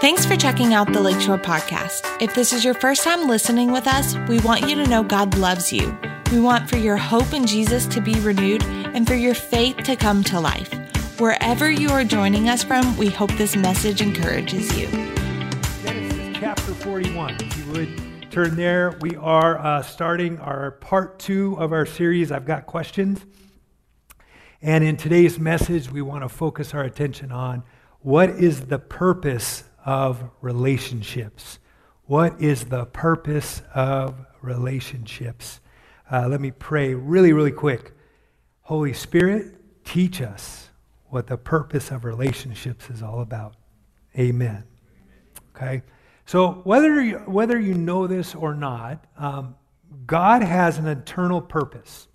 Thanks for checking out the Lakeshore Podcast. If this is your first time listening with us, we want you to know God loves you. We want for your hope in Jesus to be renewed and for your faith to come to life. Wherever you are joining us from, we hope this message encourages you. Genesis chapter 41. If you would turn there, we are uh, starting our part two of our series. I've got questions. And in today's message, we want to focus our attention on what is the purpose of relationships? What is the purpose of relationships? Uh, let me pray really, really quick. Holy Spirit, teach us what the purpose of relationships is all about. Amen. Okay? So, whether you, whether you know this or not, um, God has an eternal purpose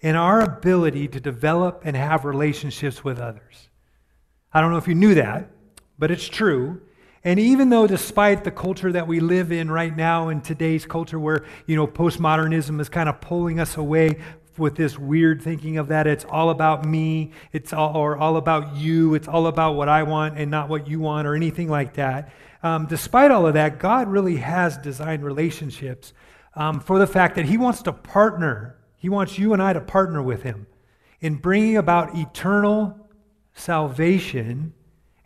in our ability to develop and have relationships with others. I don't know if you knew that, but it's true. And even though, despite the culture that we live in right now, in today's culture where, you know, postmodernism is kind of pulling us away with this weird thinking of that it's all about me, it's all, or all about you, it's all about what I want and not what you want, or anything like that. Um, despite all of that, God really has designed relationships um, for the fact that He wants to partner. He wants you and I to partner with Him in bringing about eternal salvation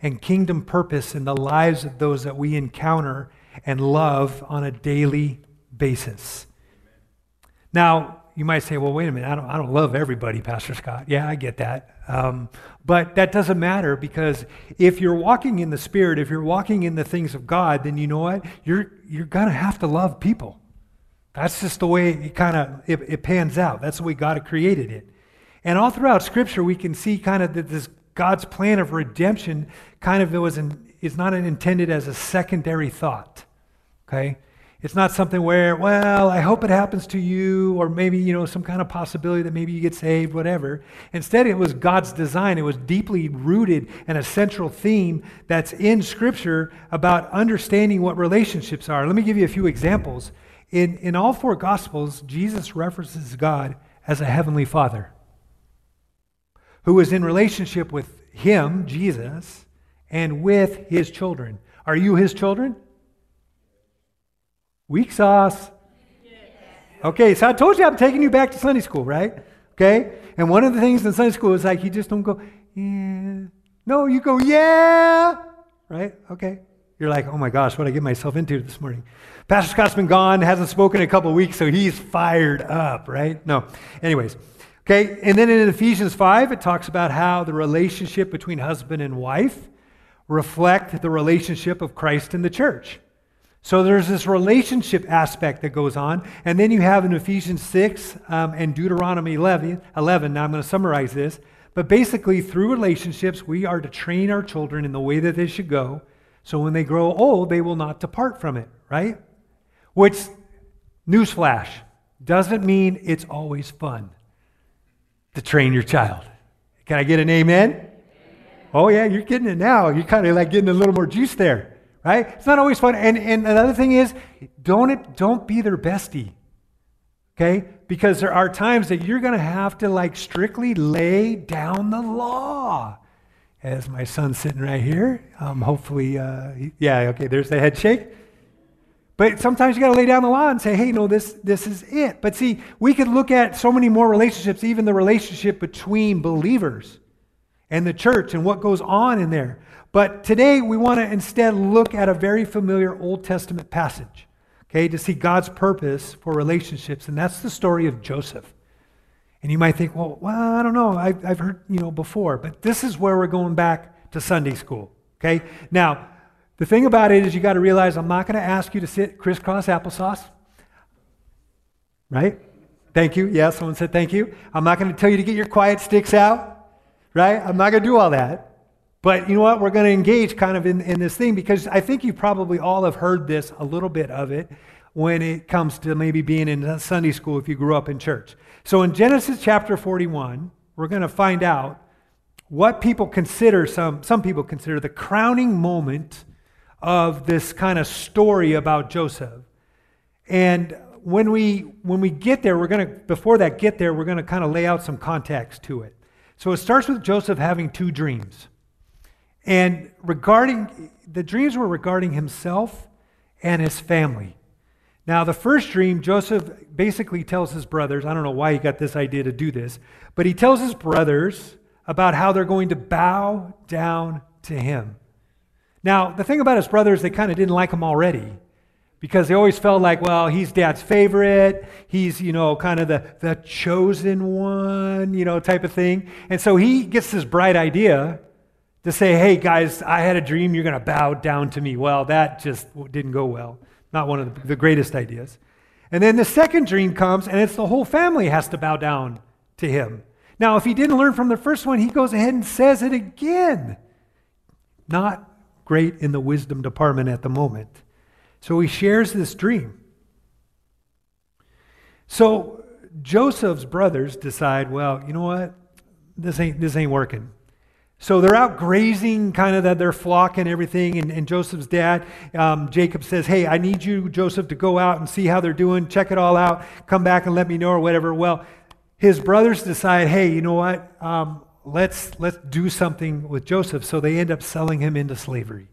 and kingdom purpose in the lives of those that we encounter and love on a daily basis. Now, you might say, well, wait a minute, I don't, I don't love everybody, Pastor Scott. Yeah, I get that. Um, but that doesn't matter because if you're walking in the Spirit, if you're walking in the things of God, then you know what? You're, you're going to have to love people. That's just the way it kind of it, it, pans out. That's the way God created it. And all throughout Scripture, we can see kind of that this God's plan of redemption kind of it was an, is not intended as a secondary thought. Okay? It's not something where, well, I hope it happens to you, or maybe, you know, some kind of possibility that maybe you get saved, whatever. Instead, it was God's design. It was deeply rooted and a central theme that's in Scripture about understanding what relationships are. Let me give you a few examples. In, in all four Gospels, Jesus references God as a heavenly Father who is in relationship with him, Jesus, and with his children. Are you his children? Weak sauce. Okay, so I told you I'm taking you back to Sunday school, right? Okay? And one of the things in Sunday school is like you just don't go, yeah. No, you go, yeah. Right? Okay. You're like, oh my gosh, what did I get myself into this morning? Pastor Scott's been gone, hasn't spoken in a couple weeks, so he's fired up, right? No. Anyways, Okay, and then in Ephesians 5, it talks about how the relationship between husband and wife reflect the relationship of Christ and the church. So there's this relationship aspect that goes on. And then you have in Ephesians 6 um, and Deuteronomy 11, 11, now I'm going to summarize this. But basically, through relationships, we are to train our children in the way that they should go. So when they grow old, they will not depart from it, right? Which, newsflash, doesn't mean it's always fun to train your child. Can I get an amen? amen? Oh, yeah, you're getting it now. You're kind of like getting a little more juice there, right? It's not always fun. And, and another thing is, don't, it, don't be their bestie, okay? Because there are times that you're going to have to like strictly lay down the law. As my son's sitting right here, um, hopefully, uh, yeah, okay, there's the head shake. But sometimes you got to lay down the law and say, hey, no, this, this is it. But see, we could look at so many more relationships, even the relationship between believers and the church and what goes on in there. But today we want to instead look at a very familiar Old Testament passage, okay, to see God's purpose for relationships. And that's the story of Joseph. And you might think, well, well, I don't know. I've, I've heard, you know, before. But this is where we're going back to Sunday school, okay? Now, the thing about it is, you got to realize I'm not going to ask you to sit crisscross applesauce. Right? Thank you. Yeah, someone said thank you. I'm not going to tell you to get your quiet sticks out. Right? I'm not going to do all that. But you know what? We're going to engage kind of in, in this thing because I think you probably all have heard this, a little bit of it, when it comes to maybe being in Sunday school if you grew up in church. So in Genesis chapter 41, we're going to find out what people consider, some, some people consider the crowning moment of this kind of story about Joseph. And when we when we get there, we're going to before that get there, we're going to kind of lay out some context to it. So it starts with Joseph having two dreams. And regarding, the dreams were regarding himself and his family. Now, the first dream, Joseph basically tells his brothers, I don't know why he got this idea to do this, but he tells his brothers about how they're going to bow down to him. Now, the thing about his brothers, they kind of didn't like him already because they always felt like, well, he's dad's favorite. He's, you know, kind of the, the chosen one, you know, type of thing. And so he gets this bright idea to say, hey, guys, I had a dream. You're going to bow down to me. Well, that just didn't go well. Not one of the greatest ideas. And then the second dream comes, and it's the whole family has to bow down to him. Now, if he didn't learn from the first one, he goes ahead and says it again. Not great in the wisdom department at the moment. So he shares this dream. So Joseph's brothers decide, well, you know what? This ain't, this ain't working. So they're out grazing kind of that their flock and everything. And, and Joseph's dad, um, Jacob, says, Hey, I need you, Joseph, to go out and see how they're doing, check it all out, come back and let me know or whatever. Well, his brothers decide, Hey, you know what? Um, let's, let's do something with Joseph. So they end up selling him into slavery.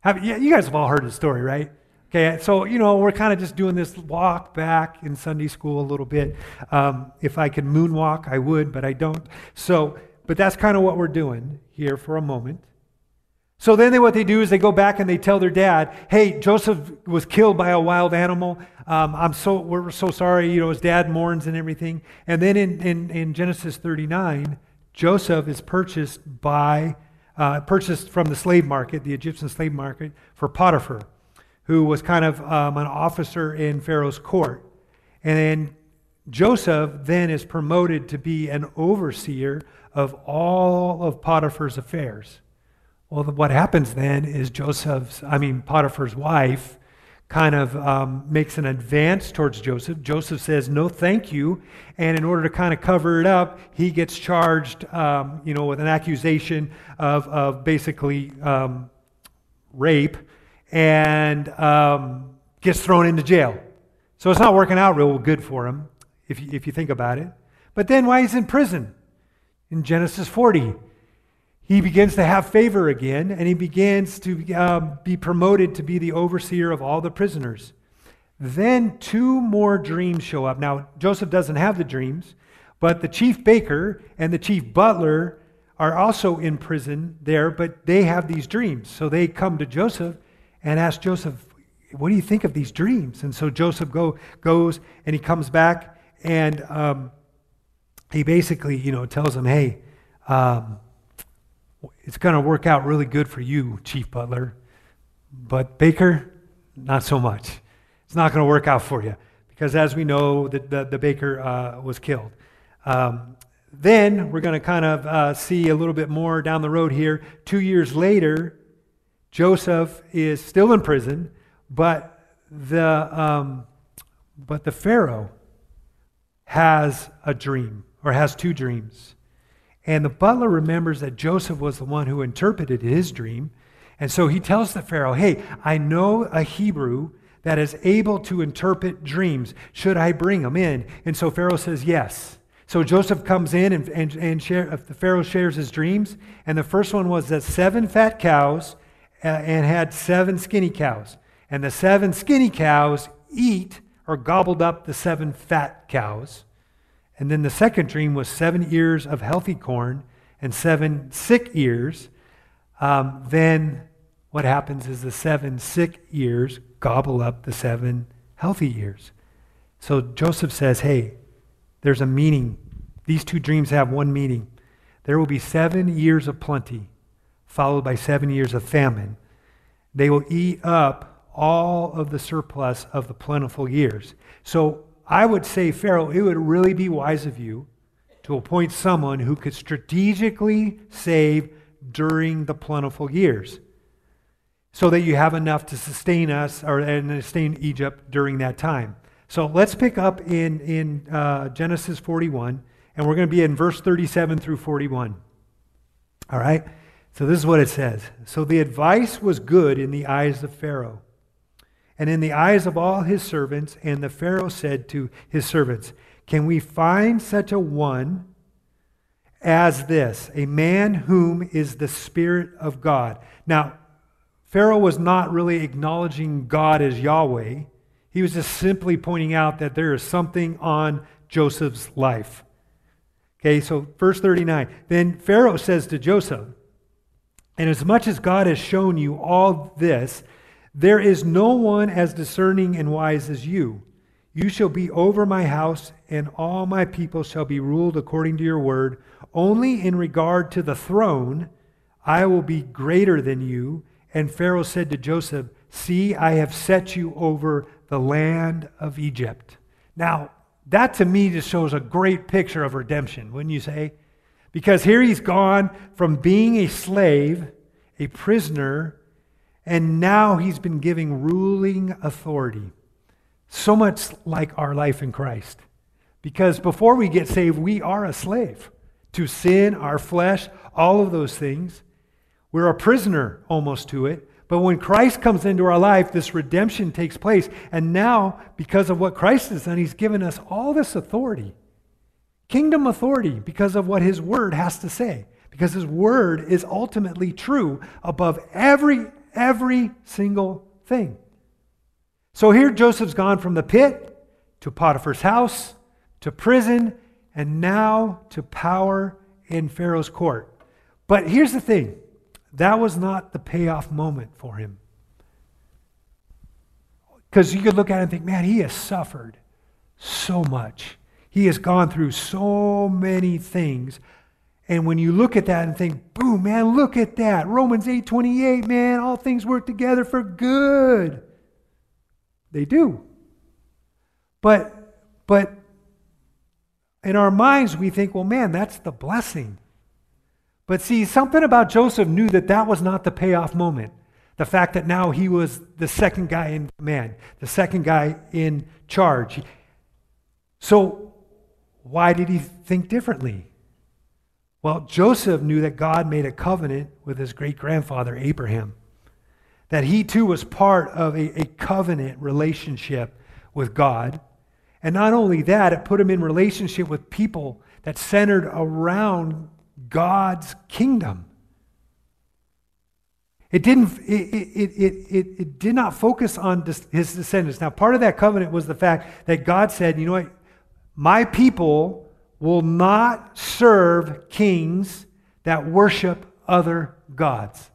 Have, you guys have all heard the story, right? Okay, so, you know, we're kind of just doing this walk back in Sunday school a little bit. Um, if I could moonwalk, I would, but I don't. So, but that's kind of what we're doing here for a moment. So then they, what they do is they go back and they tell their dad, hey, Joseph was killed by a wild animal. Um, I'm so, we're so sorry. You know, his dad mourns and everything. And then in, in, in Genesis 39, Joseph is purchased by, uh, purchased from the slave market, the Egyptian slave market, for Potiphar who was kind of um, an officer in Pharaoh's court. And then Joseph then is promoted to be an overseer of all of Potiphar's affairs. Well, what happens then is Joseph's, I mean, Potiphar's wife kind of um, makes an advance towards Joseph. Joseph says, no, thank you. And in order to kind of cover it up, he gets charged, um, you know, with an accusation of, of basically um, rape and um, gets thrown into jail. So it's not working out real good for him, if you, if you think about it. But then why he's in prison? In Genesis 40, he begins to have favor again, and he begins to um, be promoted to be the overseer of all the prisoners. Then two more dreams show up. Now, Joseph doesn't have the dreams, but the chief baker and the chief butler are also in prison there, but they have these dreams. So they come to Joseph and ask Joseph, What do you think of these dreams? And so Joseph go, goes and he comes back and um, he basically, you know, tells him, Hey, um, it's going to work out really good for you, Chief Butler, but Baker, not so much. It's not going to work out for you because, as we know, the, the, the baker uh, was killed. Um, then we're going to kind of uh, see a little bit more down the road here. Two years later, Joseph is still in prison, but the, um, but the Pharaoh has a dream, or has two dreams. And the butler remembers that Joseph was the one who interpreted his dream. And so he tells the Pharaoh, Hey, I know a Hebrew that is able to interpret dreams. Should I bring him in? And so Pharaoh says, Yes. So Joseph comes in and, and, and share, uh, the Pharaoh shares his dreams. And the first one was that seven fat cows uh, and had seven skinny cows. And the seven skinny cows eat or gobbled up the seven fat cows. And then the second dream was seven ears of healthy corn and seven sick ears. Um, then what happens is the seven sick ears gobble up the seven healthy ears. So Joseph says, hey, there's a meaning. These two dreams have one meaning. There will be seven years of plenty followed by seven years of famine. They will eat up all of the surplus of the plentiful years. So I would say, Pharaoh, it would really be wise of you to appoint someone who could strategically save during the plentiful years so that you have enough to sustain us or and sustain Egypt during that time. So let's pick up in, in uh, Genesis 41, and we're going to be in verse 37 through 41. All right? So this is what it says. So the advice was good in the eyes of Pharaoh and in the eyes of all his servants. And the Pharaoh said to his servants, Can we find such a one as this a man whom is the Spirit of God. Now, Pharaoh was not really acknowledging God as Yahweh. He was just simply pointing out that there is something on Joseph's life. Okay, so verse 39. Then Pharaoh says to Joseph, And as much as God has shown you all this, there is no one as discerning and wise as you. You shall be over my house, and all my people shall be ruled according to your word. Only in regard to the throne, I will be greater than you. And Pharaoh said to Joseph, See, I have set you over the land of Egypt. Now, that to me just shows a great picture of redemption, wouldn't you say? Because here he's gone from being a slave, a prisoner, and now he's been giving ruling authority. So much like our life in Christ. Because before we get saved, we are a slave to sin, our flesh, all of those things. We're a prisoner almost to it. But when Christ comes into our life, this redemption takes place. And now, because of what Christ has done, He's given us all this authority kingdom authority because of what His Word has to say. Because His Word is ultimately true above every, every single thing. So here Joseph's gone from the pit to Potiphar's house to prison and now to power in Pharaoh's court. But here's the thing that was not the payoff moment for him. Because you could look at it and think, man, he has suffered so much. He has gone through so many things. And when you look at that and think, boom, man, look at that. Romans 8 28, man, all things work together for good. They do. But but in our minds we think, well, man, that's the blessing. But see, something about Joseph knew that that was not the payoff moment. The fact that now he was the second guy in command, the second guy in charge. So, why did he think differently? Well, Joseph knew that God made a covenant with his great grandfather, Abraham, that he too was part of a, a covenant relationship with God. And not only that, it put him in relationship with people that centered around God's kingdom. It didn't. It, it, it, it, it did not focus on his descendants. Now, part of that covenant was the fact that God said, "You know what? My people will not serve kings that worship other gods."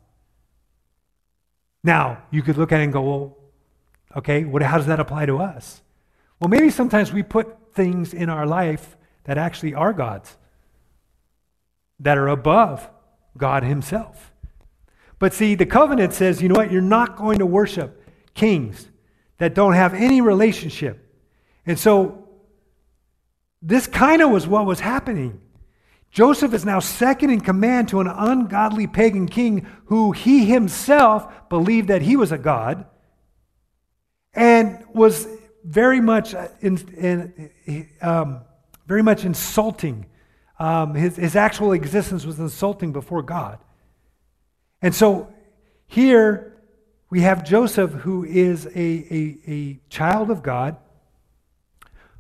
Now, you could look at it and go, "Well, okay. What? How does that apply to us?" Well, maybe sometimes we put things in our life that actually are gods that are above God Himself. But see, the covenant says, you know what? You're not going to worship kings that don't have any relationship. And so, this kind of was what was happening. Joseph is now second in command to an ungodly pagan king who he himself believed that he was a god and was very much in, in um, very much insulting um, his, his actual existence was insulting before God. And so here we have Joseph, who is a, a, a child of God,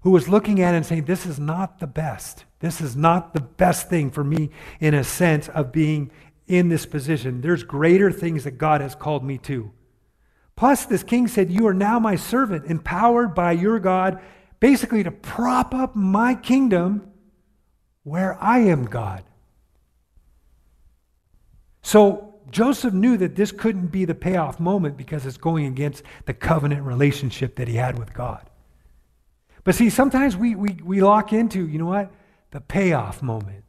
who was looking at it and saying, This is not the best. This is not the best thing for me in a sense of being in this position. There's greater things that God has called me to. Plus, this king said, You are now my servant, empowered by your God, basically to prop up my kingdom where I am God. So Joseph knew that this couldn't be the payoff moment because it's going against the covenant relationship that he had with God. But see, sometimes we, we, we lock into, you know what? The payoff moment.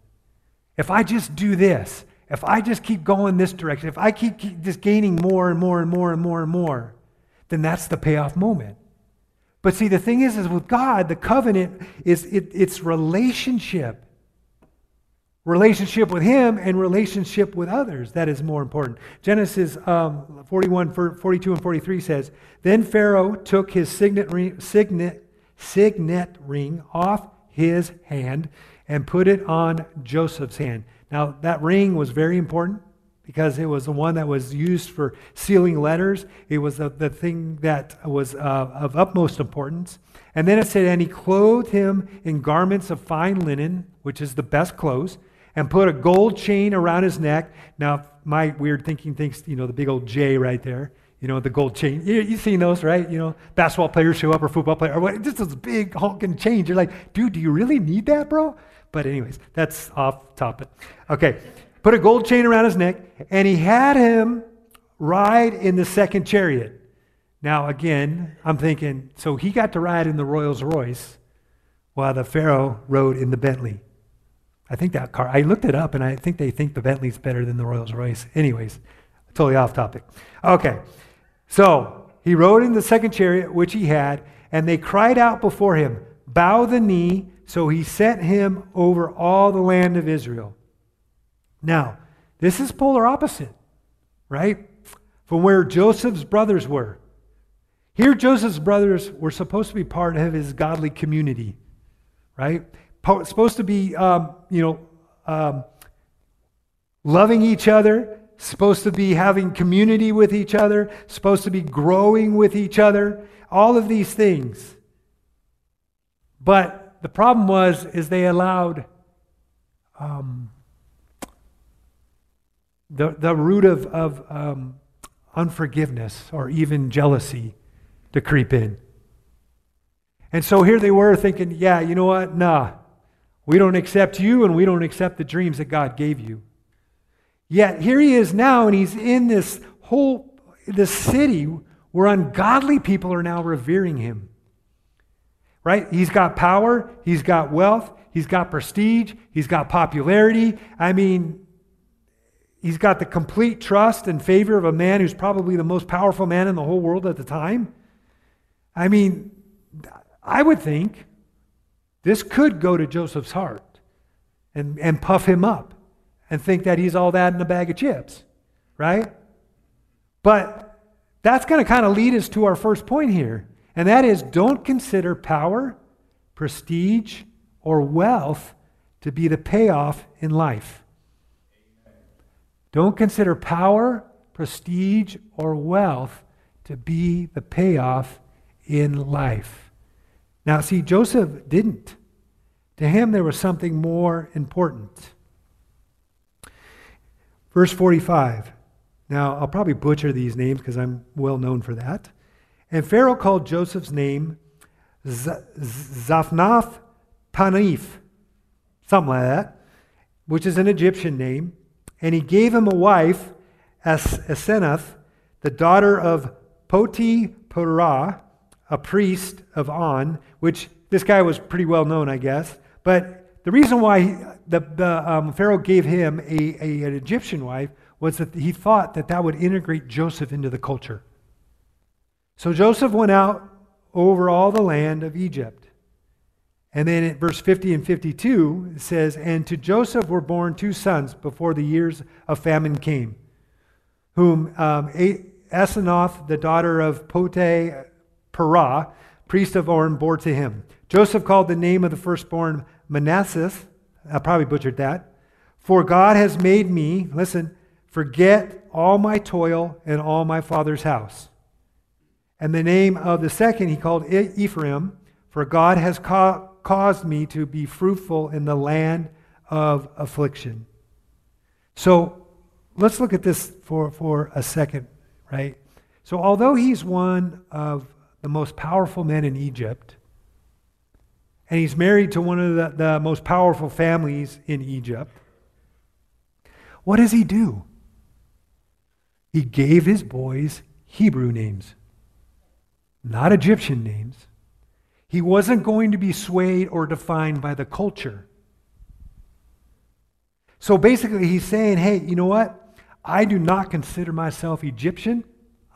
If I just do this, if I just keep going this direction, if I keep, keep just gaining more and more and more and more and more, then that's the payoff moment. But see, the thing is, is with God, the covenant is it, it's relationship relationship with him and relationship with others that is more important genesis um, 41 42 and 43 says then pharaoh took his signet signet, signet ring off his hand and put it on joseph's hand. Now that ring was very important because it was the one that was used for sealing letters. It was the, the thing that was uh, of utmost importance. And then it said and he clothed him in garments of fine linen which is the best clothes and put a gold chain around his neck. Now, my weird thinking thinks, you know, the big old J right there, you know, the gold chain. You, you've seen those, right? You know, basketball players show up or football player or what, just this big hulking chains. You're like, dude, do you really need that, bro? But, anyways, that's off topic. Okay, put a gold chain around his neck, and he had him ride in the second chariot. Now, again, I'm thinking, so he got to ride in the Rolls Royce while the Pharaoh rode in the Bentley. I think that car, I looked it up and I think they think the Bentley's better than the Rolls Royce. Anyways, totally off topic. Okay, so he rode in the second chariot which he had, and they cried out before him, Bow the knee. So he sent him over all the land of Israel. Now, this is polar opposite, right? From where Joseph's brothers were. Here, Joseph's brothers were supposed to be part of his godly community, right? supposed to be, um, you know, um, loving each other, supposed to be having community with each other, supposed to be growing with each other, all of these things. But the problem was, is they allowed um, the, the root of, of um, unforgiveness or even jealousy to creep in. And so here they were thinking, yeah, you know what? Nah, we don't accept you and we don't accept the dreams that God gave you. Yet here he is now, and he's in this whole this city where ungodly people are now revering him. Right? He's got power, he's got wealth, he's got prestige, he's got popularity. I mean, he's got the complete trust and favor of a man who's probably the most powerful man in the whole world at the time. I mean, I would think this could go to Joseph's heart and, and puff him up and think that he's all that in a bag of chips, right? But that's going to kind of lead us to our first point here, and that is don't consider power, prestige, or wealth to be the payoff in life. Don't consider power, prestige, or wealth to be the payoff in life. Now, see, Joseph didn't. To him, there was something more important. Verse 45. Now, I'll probably butcher these names because I'm well known for that. And Pharaoh called Joseph's name Zaphnath Panif, something like that, which is an Egyptian name. And he gave him a wife, Asenath, the daughter of Poti Porah, a priest of On, which this guy was pretty well known, I guess. But the reason why the, the um, Pharaoh gave him a, a, an Egyptian wife was that he thought that that would integrate Joseph into the culture. So Joseph went out over all the land of Egypt. And then at verse 50 and 52, it says, And to Joseph were born two sons before the years of famine came, whom um, Asenath, the daughter of Pote Parah, priest of On, bore to him. Joseph called the name of the firstborn Manasseh. I probably butchered that. For God has made me, listen, forget all my toil and all my father's house. And the name of the second he called Ephraim, for God has ca- caused me to be fruitful in the land of affliction. So let's look at this for, for a second, right? So, although he's one of the most powerful men in Egypt. And he's married to one of the, the most powerful families in Egypt. What does he do? He gave his boys Hebrew names, not Egyptian names. He wasn't going to be swayed or defined by the culture. So basically, he's saying, hey, you know what? I do not consider myself Egyptian.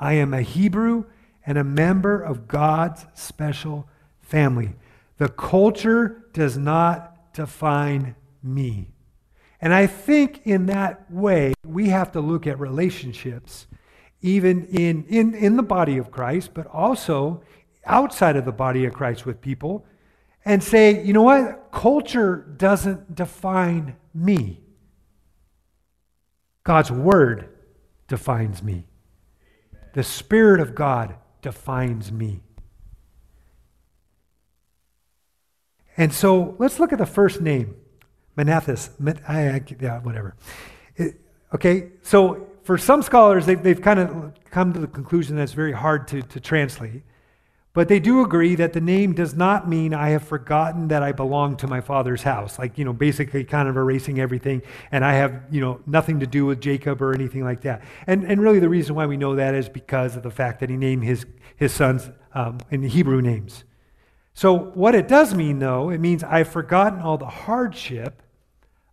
I am a Hebrew, and a member of God's special family. The culture does not define me. And I think in that way, we have to look at relationships, even in, in, in the body of Christ, but also outside of the body of Christ with people, and say, you know what? Culture doesn't define me. God's word defines me. The Spirit of God defines me. And so let's look at the first name I, yeah, whatever. It, okay, so for some scholars, they've, they've kind of come to the conclusion that it's very hard to, to translate. But they do agree that the name does not mean I have forgotten that I belong to my father's house. Like, you know, basically kind of erasing everything and I have, you know, nothing to do with Jacob or anything like that. And, and really the reason why we know that is because of the fact that he named his, his sons um, in Hebrew names. So, what it does mean, though, it means I've forgotten all the hardship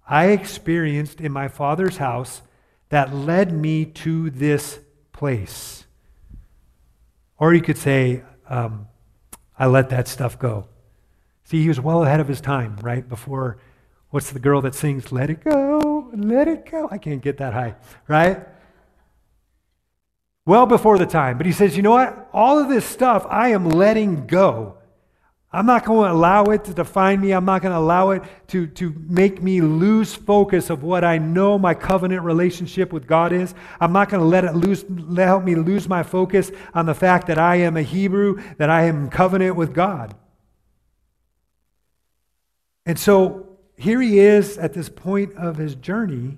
I experienced in my father's house that led me to this place. Or you could say, um, I let that stuff go. See, he was well ahead of his time, right? Before, what's the girl that sings, Let It Go, Let It Go? I can't get that high, right? Well before the time. But he says, you know what? All of this stuff I am letting go I'm not going to allow it to define me. I'm not going to allow it to, to make me lose focus of what I know my covenant relationship with God is. I'm not going to let it lose, help me lose my focus on the fact that I am a Hebrew, that I am in covenant with God. And so here he is at this point of his journey,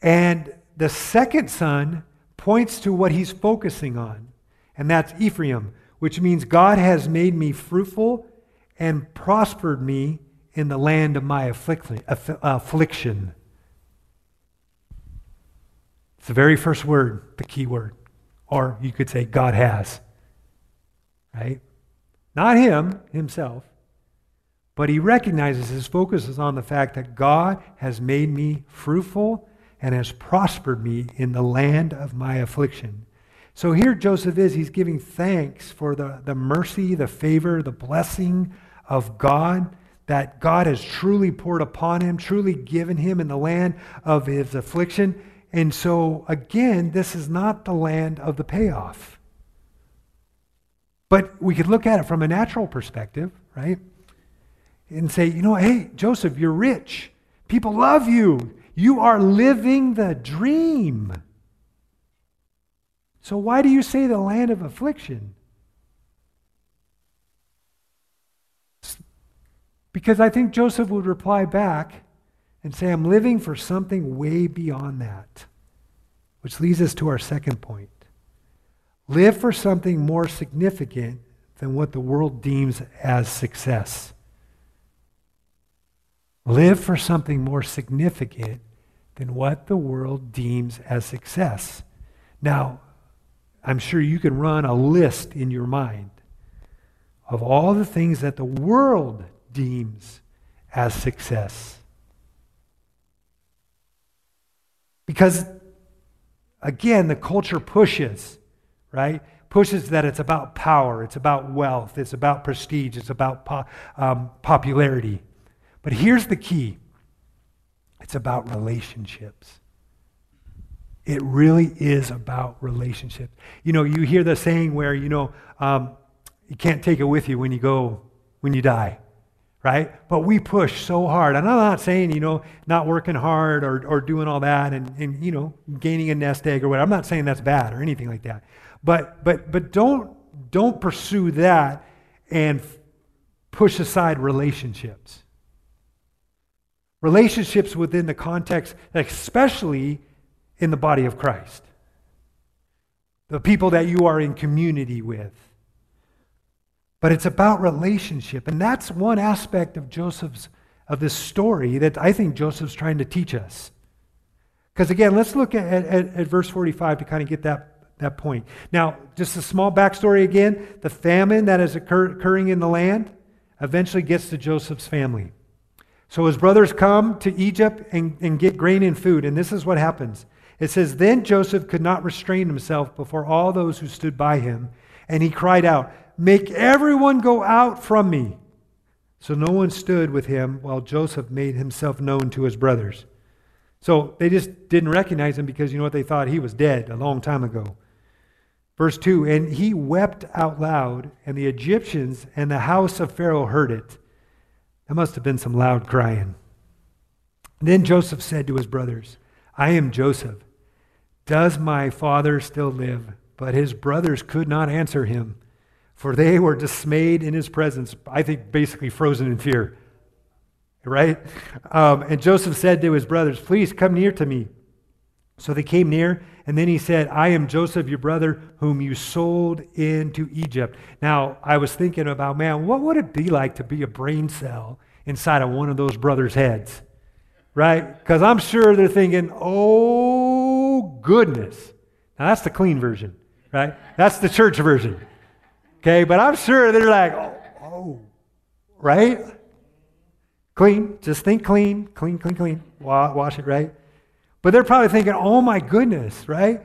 and the second son points to what he's focusing on, and that's Ephraim which means God has made me fruitful and prospered me in the land of my affliction. It's the very first word, the key word. Or you could say, God has. Right? Not him, himself, but he recognizes his focus is on the fact that God has made me fruitful and has prospered me in the land of my affliction. So here Joseph is, he's giving thanks for the, the mercy, the favor, the blessing of God that God has truly poured upon him, truly given him in the land of his affliction. And so, again, this is not the land of the payoff. But we could look at it from a natural perspective, right? And say, you know, hey, Joseph, you're rich. People love you. You are living the dream. So why do you say the land of affliction? Because I think Joseph would reply back and say, I'm living for something way beyond that. Which leads us to our second point. Live for something more significant than what the world deems as success. Live for something more significant than what the world deems as success. Now, I'm sure you can run a list in your mind of all the things that the world deems as success. Because, again, the culture pushes, right? Pushes that it's about power, it's about wealth, it's about prestige, it's about po- um, popularity. But here's the key it's about relationships. It really is about relationships. You know, you hear the saying where, you know, um, you can't take it with you when you go, when you die, right? But we push so hard. And I'm not saying, you know, not working hard or, or doing all that and, and, you know, gaining a nest egg or whatever. I'm not saying that's bad or anything like that. But, but, but don't, don't pursue that and push aside relationships. Relationships within the context, especially in the body of Christ, the people that you are in community with. But it's about relationship. And that's one aspect of Joseph's, of this story that I think Joseph's trying to teach us. Because again, let's look at, at, at verse 45 to kind of get that, that point. Now, just a small backstory again the famine that is occur, occurring in the land eventually gets to Joseph's family. So his brothers come to Egypt and, and get grain and food. And this is what happens it says, Then Joseph could not restrain himself before all those who stood by him, and he cried out, Make everyone go out from me. So no one stood with him while Joseph made himself known to his brothers. So they just didn't recognize him because you know what? They thought he was dead a long time ago. Verse 2 And he wept out loud, and the Egyptians and the house of Pharaoh heard it. There must have been some loud crying. then Joseph said to his brothers, I am Joseph. Does my father still live? But his brothers could not answer him, for they were dismayed in his presence. I think basically frozen in fear. right? Um, and Joseph said to his brothers, Please come near to me. So they came near, and then he said, I am Joseph, your brother, whom you sold into Egypt. Now, I was thinking about, man, what would it be like to be a brain cell inside of one of those brothers' heads? Right? Because I'm sure they're thinking, oh, goodness. Now, that's the clean version, right? That's the church version. Okay, but I'm sure they're like, oh, oh right? Clean. Just think clean, clean, clean, clean. Wash it, right? But they're probably thinking, oh my goodness, right?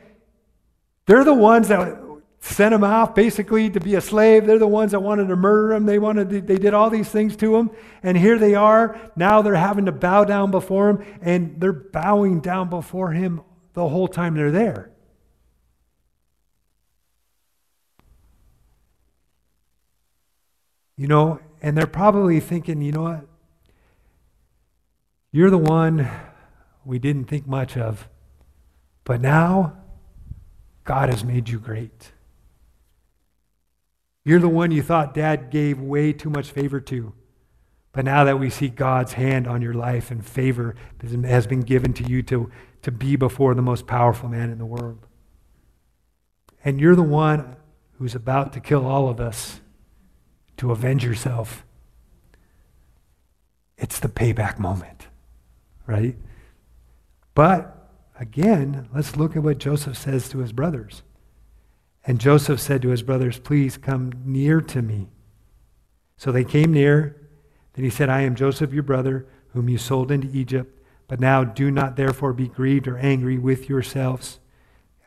They're the ones that sent him off basically to be a slave. They're the ones that wanted to murder him. They wanted to, they did all these things to him. And here they are. Now they're having to bow down before him and they're bowing down before him the whole time they're there. You know, and they're probably thinking, you know what? You're the one we didn't think much of. But now, God has made you great. You're the one you thought dad gave way too much favor to. But now that we see God's hand on your life and favor has been given to you to, to be before the most powerful man in the world. And you're the one who's about to kill all of us to avenge yourself. It's the payback moment, right? But again, let's look at what Joseph says to his brothers. And Joseph said to his brothers, Please come near to me. So they came near. Then he said, I am Joseph, your brother, whom you sold into Egypt. But now do not therefore be grieved or angry with yourselves.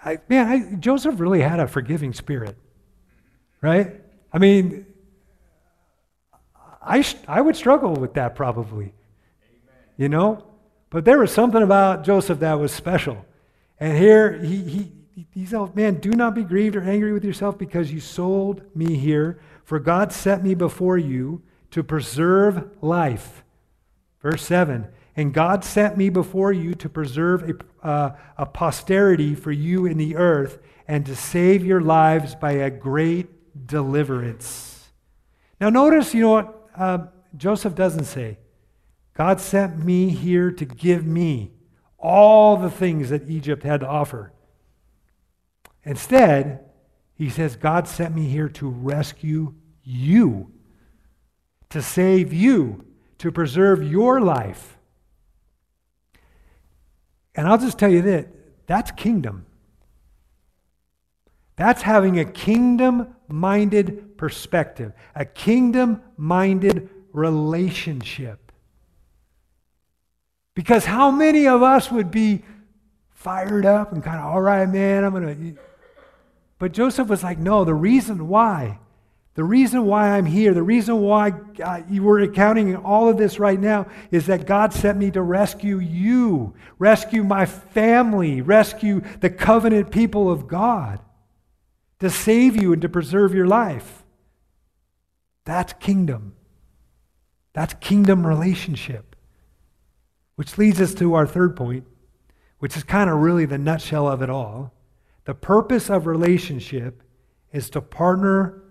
I, man, I, Joseph really had a forgiving spirit, right? I mean, I, I would struggle with that probably. Amen. You know? But there was something about Joseph that was special. And here he, he, he said, Man, do not be grieved or angry with yourself because you sold me here, for God set me before you to preserve life. Verse 7 And God sent me before you to preserve a, uh, a posterity for you in the earth and to save your lives by a great deliverance. Now, notice, you know what uh, Joseph doesn't say? God sent me here to give me all the things that Egypt had to offer. Instead, he says, God sent me here to rescue you, to save you, to preserve your life. And I'll just tell you that that's kingdom. That's having a kingdom minded perspective, a kingdom minded relationship. Because how many of us would be fired up and kind of, all right, man, I'm going to. But Joseph was like, no, the reason why, the reason why I'm here, the reason why uh, you were accounting all of this right now is that God sent me to rescue you, rescue my family, rescue the covenant people of God, to save you and to preserve your life. That's kingdom. That's kingdom relationship. Which leads us to our third point, which is kind of really the nutshell of it all. The purpose of relationship is to partner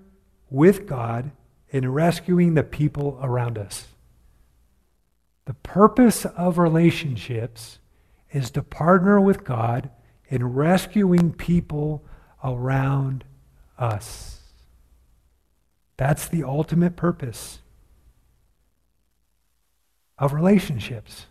with God in rescuing the people around us. The purpose of relationships is to partner with God in rescuing people around us. That's the ultimate purpose of relationships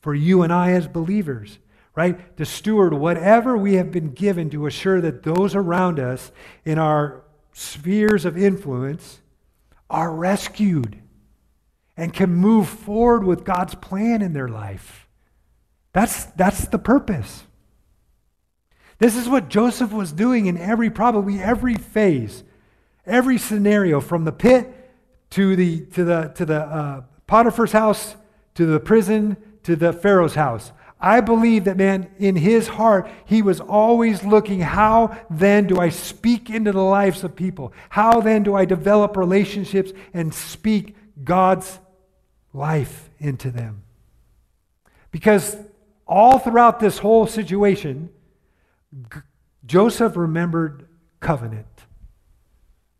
for you and I as believers, right? To steward whatever we have been given to assure that those around us in our spheres of influence are rescued and can move forward with God's plan in their life. That's, that's the purpose. This is what Joseph was doing in every, probably every phase, every scenario, from the pit to the, to the, to the uh, Potiphar's house, to the prison, to the Pharaoh's house. I believe that, man, in his heart, he was always looking, how then do I speak into the lives of people? How then do I develop relationships and speak God's life into them? Because all throughout this whole situation, G- Joseph remembered covenant,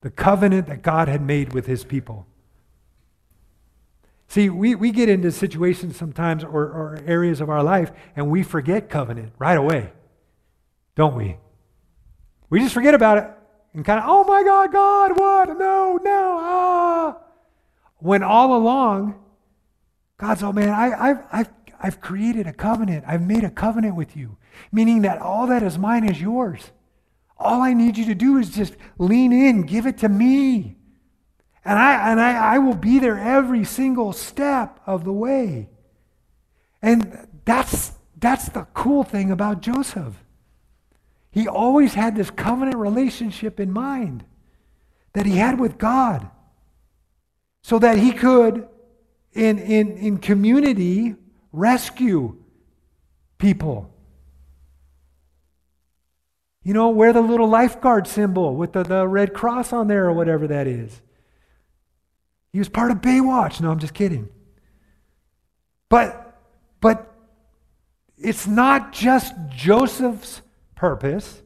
the covenant that God had made with his people. See, we, we get into situations sometimes or, or areas of our life and we forget covenant right away, don't we? We just forget about it and kind of, oh my God, God, what? No, no, ah. When all along, God's, oh man, I, I've, I've, I've created a covenant. I've made a covenant with you, meaning that all that is mine is yours. All I need you to do is just lean in, give it to me. And I, and I, I will be there every single step of the way. And that's, that's the cool thing about Joseph. He always had this covenant relationship in mind that he had with God so that he could, in, in, in community, rescue people. You know, wear the little lifeguard symbol with the, the red cross on there or whatever that is. He was part of Baywatch. No, I'm just kidding. But, but it's not just Joseph's purpose,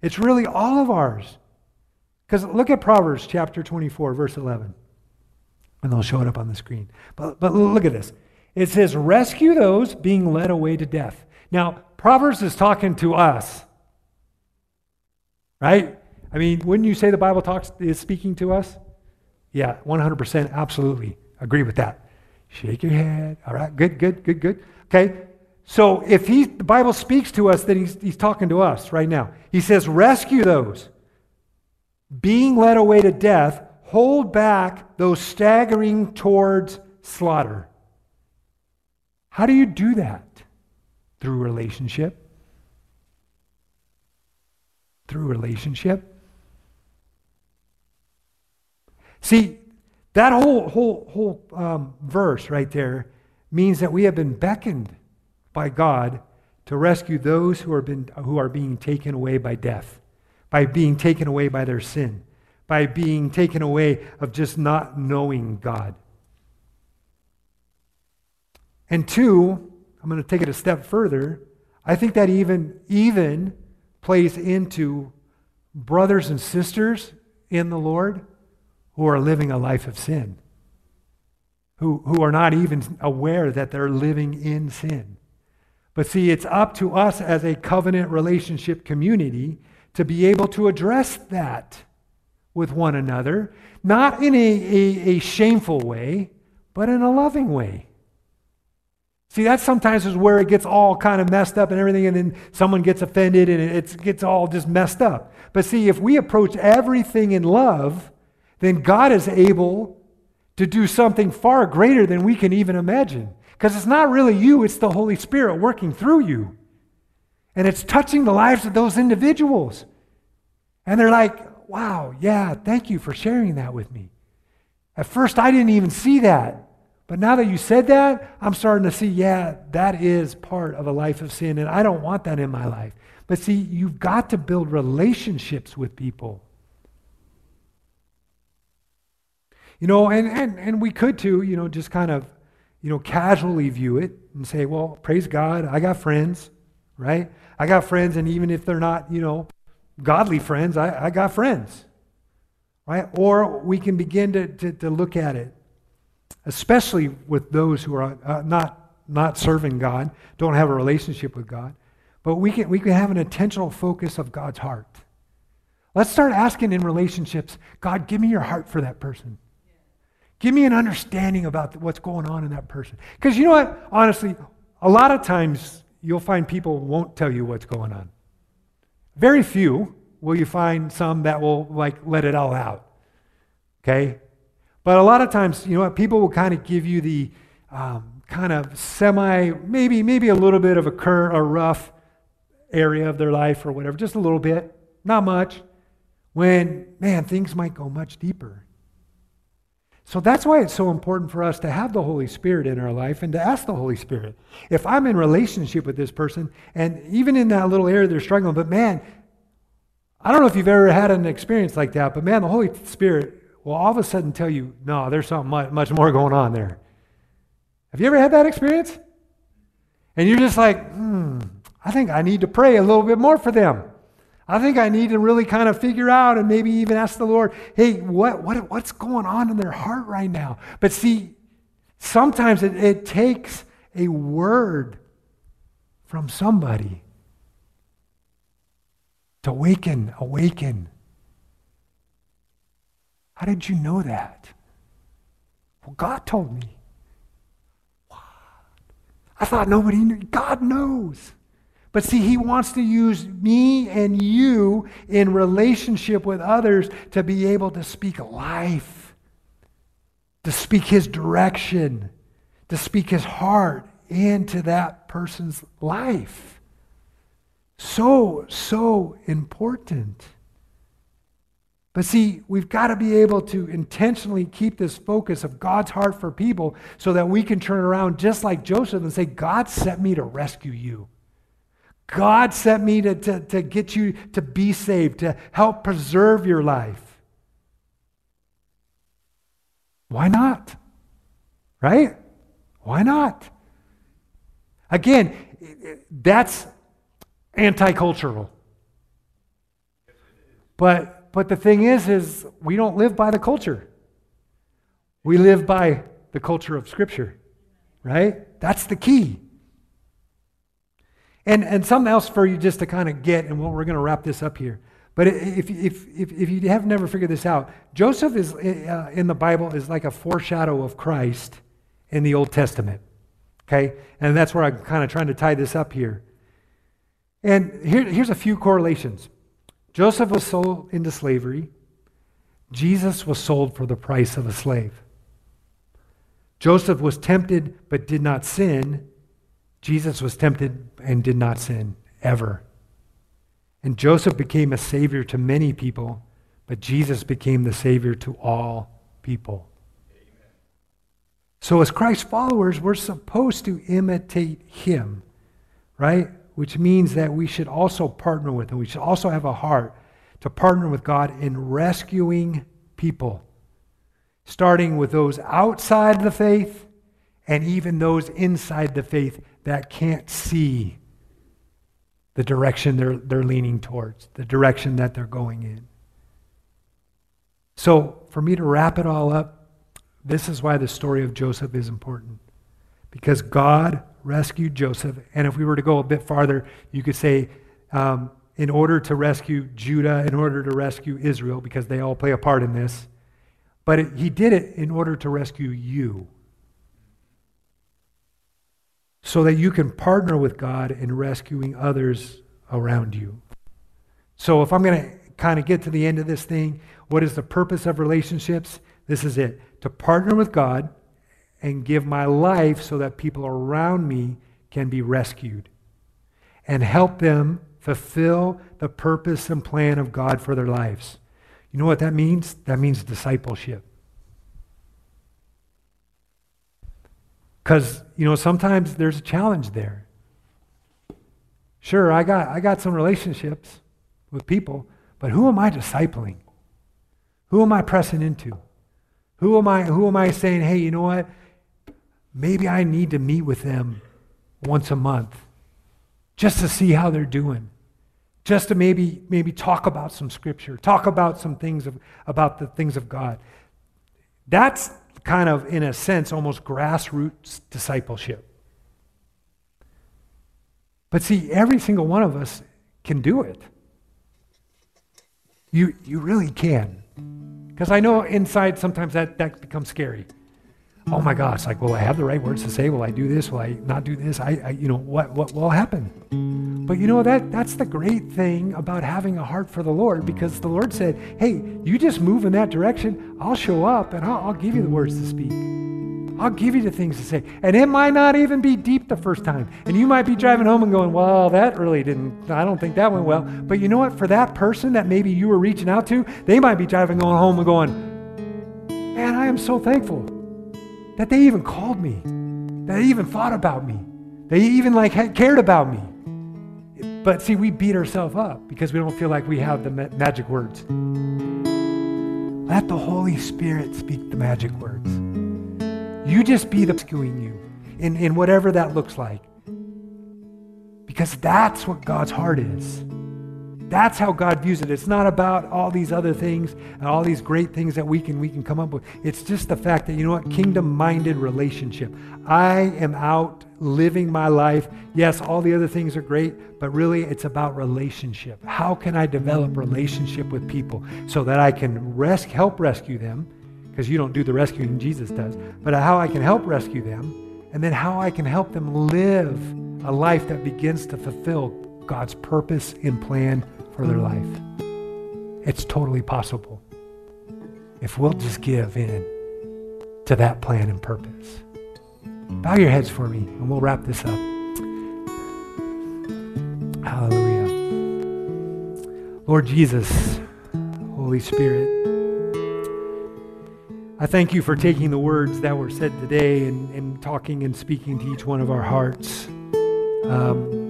it's really all of ours. Because look at Proverbs chapter 24, verse 11. And they'll show it up on the screen. But, but look at this. It says, Rescue those being led away to death. Now, Proverbs is talking to us. Right? I mean, wouldn't you say the Bible talks is speaking to us? Yeah, 100%, absolutely. Agree with that. Shake your head. All right, good, good, good, good. Okay, so if he, the Bible speaks to us, then he's, he's talking to us right now. He says, rescue those being led away to death, hold back those staggering towards slaughter. How do you do that? Through relationship. Through relationship. See, that whole, whole, whole um, verse right there means that we have been beckoned by God to rescue those who are, been, who are being taken away by death, by being taken away by their sin, by being taken away of just not knowing God. And two, I'm going to take it a step further. I think that even, even plays into brothers and sisters in the Lord who are living a life of sin, who, who are not even aware that they're living in sin. But see, it's up to us as a covenant relationship community to be able to address that with one another, not in a, a, a shameful way, but in a loving way. See, that sometimes is where it gets all kind of messed up and everything, and then someone gets offended and it gets all just messed up. But see, if we approach everything in love, then God is able to do something far greater than we can even imagine. Because it's not really you, it's the Holy Spirit working through you. And it's touching the lives of those individuals. And they're like, wow, yeah, thank you for sharing that with me. At first, I didn't even see that. But now that you said that, I'm starting to see, yeah, that is part of a life of sin, and I don't want that in my life. But see, you've got to build relationships with people. You know, and, and, and we could too, you know, just kind of, you know, casually view it and say, well, praise God, I got friends, right? I got friends, and even if they're not, you know, godly friends, I, I got friends, right? Or we can begin to, to, to look at it, especially with those who are uh, not, not serving God, don't have a relationship with God, but we can, we can have an intentional focus of God's heart. Let's start asking in relationships, God, give me your heart for that person. Give me an understanding about what's going on in that person. Because you know what? Honestly, a lot of times you'll find people won't tell you what's going on. Very few will you find some that will like let it all out. Okay? But a lot of times, you know what? People will kind of give you the um, kind of semi, maybe maybe a little bit of a cur, a rough area of their life or whatever, just a little bit, not much. When man, things might go much deeper. So that's why it's so important for us to have the Holy Spirit in our life and to ask the Holy Spirit. If I'm in relationship with this person, and even in that little area they're struggling, but man, I don't know if you've ever had an experience like that, but man, the Holy Spirit will all of a sudden tell you, no, there's something much, more going on there. Have you ever had that experience? And you're just like, hmm, I think I need to pray a little bit more for them. I think I need to really kind of figure out and maybe even ask the Lord, hey, what, what, what's going on in their heart right now? But see, Sometimes it, it takes a word from somebody to awaken, awaken. How did you know that? Well, God told me. What? I thought nobody knew. God knows. But see, He wants to use me and you in relationship with others to be able to speak life, to speak His direction, to speak His heart into that person's life. So, so important. But see, we've got to be able to intentionally keep this focus of God's heart for people so that we can turn around just like Joseph and say, God sent me to rescue you. God sent me to, to, to get you to be saved, to help preserve your life. Why not? Right? Why not? Again, that's anti cultural. But, but the thing is, is we don't live by the culture. We live by the culture of Scripture, right? That's the key. And, and something else for you just to kind of get, and we're going to wrap this up here. But if, if, if, if you have never figured this out, Joseph is uh, in the Bible is like a foreshadow of Christ in the Old Testament. Okay? And that's where I'm kind of trying to tie this up here. And here, here's a few correlations Joseph was sold into slavery, Jesus was sold for the price of a slave. Joseph was tempted but did not sin. Jesus was tempted and did not sin ever. And Joseph became a savior to many people, but Jesus became the savior to all people. Amen. So, as Christ followers, we're supposed to imitate him, right? Which means that we should also partner with him. We should also have a heart to partner with God in rescuing people, starting with those outside the faith and even those inside the faith that can't see the direction they're, they're leaning towards, the direction that they're going in. So, for me to wrap it all up, this is why the story of Joseph is important. Because God rescued Joseph. And if we were to go a bit farther, you could say, um, in order to rescue Judah, in order to rescue Israel, because they all play a part in this. But it, he did it in order to rescue you so that you can partner with God in rescuing others around you. So, if I'm going to kind of get to the end of this thing, what is the purpose of relationships? This is it to partner with God and give my life so that people around me can be rescued and help them fulfill the purpose and plan of God for their lives. You know what that means? That means discipleship. Because, you know, sometimes there's a challenge there. Sure, I got, I got some relationships with people, but who am I discipling? Who am I pressing into? Who am I, who am I saying, hey, you know what? Maybe I need to meet with them once a month just to see how they're doing. Just to maybe, maybe talk about some scripture, talk about some things of, about the things of God. That's kind of, in a sense, almost grassroots discipleship. But see, every single one of us can do it. You, you really can. Because I know inside sometimes that, that becomes scary. Oh my gosh, like, will I have the right words to say? Will I do this? Will I not do this? I, I you know, what, what will happen? But you know, that, that's the great thing about having a heart for the Lord because the Lord said, hey, you just move in that direction. I'll show up and I'll, I'll give you the words to speak. I'll give you the things to say. And it might not even be deep the first time. And you might be driving home and going, well, that really didn't, I don't think that went well. But you know what? For that person that maybe you were reaching out to, they might be driving home and going, man, I am so thankful that they even called me, that they even thought about me, they even like cared about me. But see, we beat ourselves up because we don't feel like we have the ma- magic words. Let the Holy Spirit speak the magic words. You just be the rescuing you in, in whatever that looks like. Because that's what God's heart is. That's how God views it. It's not about all these other things and all these great things that we can we can come up with. It's just the fact that you know what? Kingdom-minded relationship. I am out living my life. Yes, all the other things are great, but really it's about relationship. How can I develop relationship with people so that I can res- help rescue them? Because you don't do the rescuing, Jesus does. But how I can help rescue them, and then how I can help them live a life that begins to fulfill God's purpose and plan for their life. It's totally possible if we'll just give in to that plan and purpose. Bow your heads for me, and we'll wrap this up. Hallelujah. Lord Jesus, Holy Spirit, I thank you for taking the words that were said today and, and talking and speaking to each one of our hearts. Um,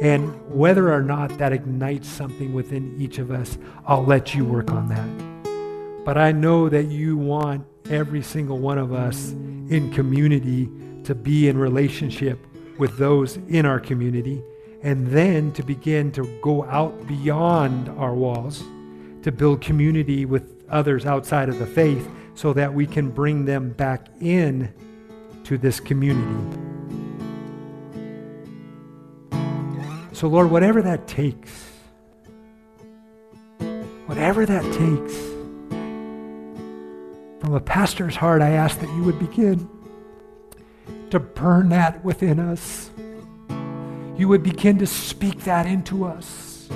and whether or not that ignites something within each of us, I'll let you work on that. But I know that you want every single one of us in community to be in relationship with those in our community, and then to begin to go out beyond our walls to build community with others outside of the faith so that we can bring them back in to this community. So, Lord, whatever that takes, whatever that takes, from a pastor's heart, I ask that you would begin to burn that within us. You would begin to speak that into us.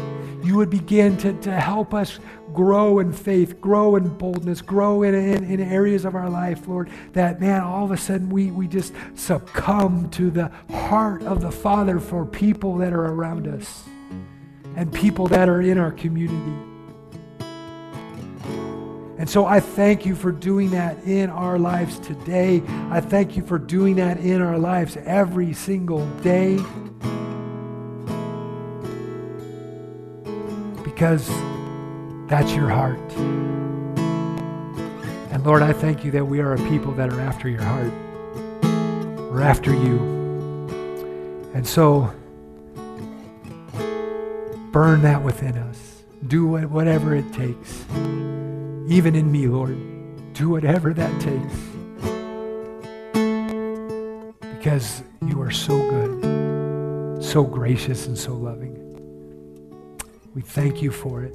You would begin to, to help us grow in faith, grow in boldness, grow in, in, in, areas of our life, Lord, that, man, all of a sudden we, we just succumb to the heart of the Father for people that are around us and people that are in our community. And so I thank you for doing that in our lives today. I thank you for doing that in our lives every single day. Because that's your heart. And Lord, I thank you that we are a people that are after your heart. We're after you. And so, burn that within us. Do whatever it takes. Even in me, Lord. Do whatever that takes. Because you are so good, so gracious, and so loving. We thank you for it.